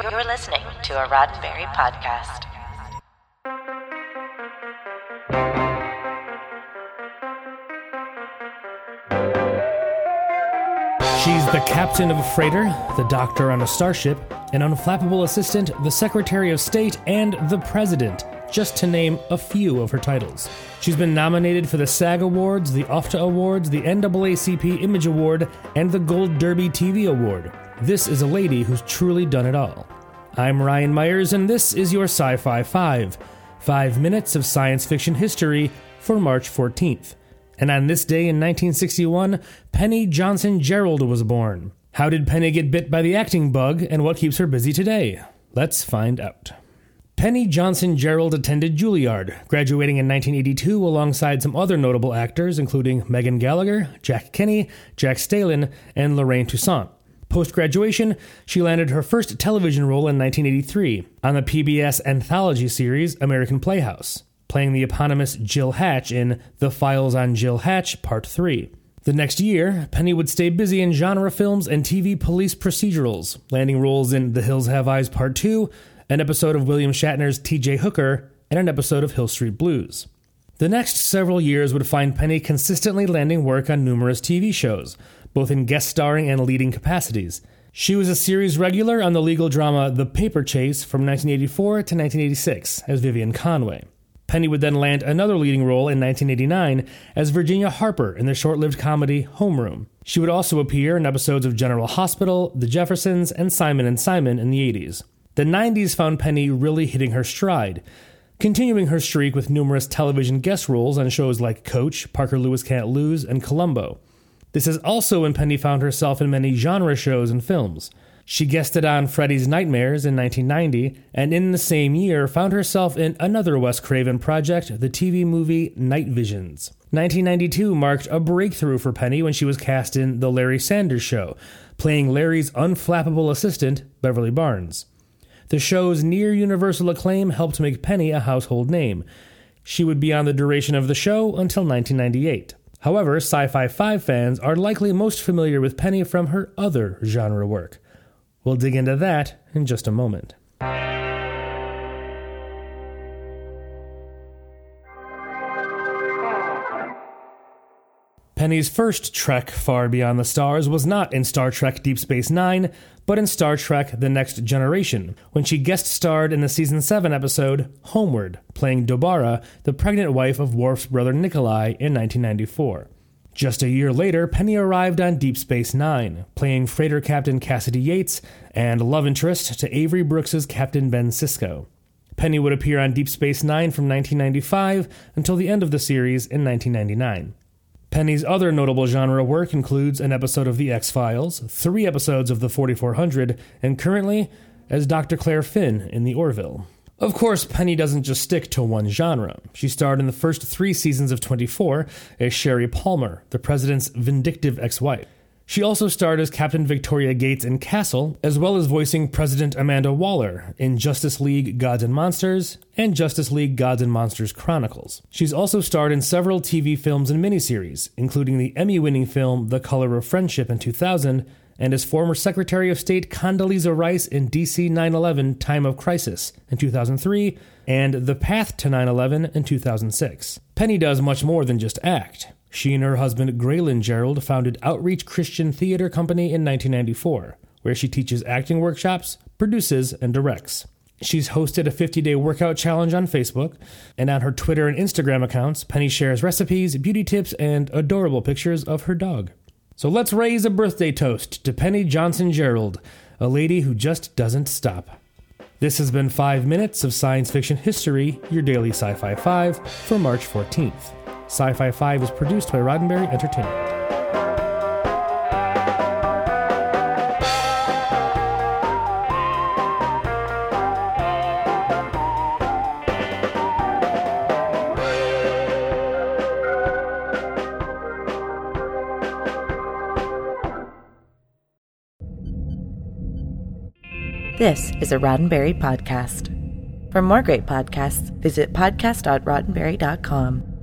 You're listening to a Roddenberry podcast. She's the captain of a freighter, the doctor on a starship, an unflappable assistant, the Secretary of State, and the President, just to name a few of her titles. She's been nominated for the SAG Awards, the OFTA Awards, the NAACP Image Award, and the Gold Derby TV Award. This is a lady who's truly done it all. I'm Ryan Myers, and this is your Sci Fi 5. Five minutes of science fiction history for March 14th. And on this day in 1961, Penny Johnson Jerald was born. How did Penny get bit by the acting bug, and what keeps her busy today? Let's find out. Penny Johnson Jerald attended Juilliard, graduating in 1982 alongside some other notable actors, including Megan Gallagher, Jack Kenny, Jack Stehlin, and Lorraine Toussaint. Post graduation, she landed her first television role in 1983 on the PBS anthology series American Playhouse, playing the eponymous Jill Hatch in The Files on Jill Hatch Part 3. The next year, Penny would stay busy in genre films and TV police procedurals, landing roles in The Hills Have Eyes Part 2, an episode of William Shatner's TJ Hooker, and an episode of Hill Street Blues. The next several years would find Penny consistently landing work on numerous TV shows, both in guest starring and leading capacities. She was a series regular on the legal drama The Paper Chase from 1984 to 1986 as Vivian Conway. Penny would then land another leading role in 1989 as Virginia Harper in the short lived comedy Homeroom. She would also appear in episodes of General Hospital, The Jeffersons, and Simon and Simon in the 80s. The 90s found Penny really hitting her stride, continuing her streak with numerous television guest roles on shows like Coach, Parker Lewis Can't Lose, and Columbo. This is also when Penny found herself in many genre shows and films. She guested on Freddy's Nightmares in 1990, and in the same year found herself in another Wes Craven project, the TV movie Night Visions. 1992 marked a breakthrough for Penny when she was cast in The Larry Sanders Show, playing Larry's unflappable assistant, Beverly Barnes. The show's near universal acclaim helped make Penny a household name. She would be on the duration of the show until 1998. However, Sci Fi 5 fans are likely most familiar with Penny from her other genre work. We'll dig into that in just a moment. Penny's first trek far beyond the stars was not in Star Trek Deep Space Nine, but in Star Trek The Next Generation, when she guest starred in the season 7 episode Homeward, playing Dobara, the pregnant wife of Worf's brother Nikolai in 1994. Just a year later, Penny arrived on Deep Space Nine, playing freighter captain Cassidy Yates and love interest to Avery Brooks's Captain Ben Sisko. Penny would appear on Deep Space Nine from 1995 until the end of the series in 1999. Penny's other notable genre work includes an episode of The X Files, three episodes of The 4400, and currently as Dr. Claire Finn in The Orville. Of course, Penny doesn't just stick to one genre. She starred in the first three seasons of 24 as Sherry Palmer, the president's vindictive ex wife. She also starred as Captain Victoria Gates in Castle, as well as voicing President Amanda Waller in Justice League Gods and Monsters and Justice League Gods and Monsters Chronicles. She's also starred in several TV films and miniseries, including the Emmy winning film The Color of Friendship in 2000 and as former Secretary of State Condoleezza Rice in DC 9 11 Time of Crisis in 2003 and The Path to 9 11 in 2006. Penny does much more than just act. She and her husband, Graylin Jerald, founded Outreach Christian Theater Company in 1994, where she teaches acting workshops, produces, and directs. She's hosted a 50 day workout challenge on Facebook, and on her Twitter and Instagram accounts, Penny shares recipes, beauty tips, and adorable pictures of her dog. So let's raise a birthday toast to Penny Johnson Jerald, a lady who just doesn't stop. This has been 5 minutes of science fiction history, your daily Sci Fi 5 for March 14th. Sci Fi 5 is produced by Roddenberry Entertainment. This is a Roddenberry podcast. For more great podcasts, visit podcast.roddenberry.com.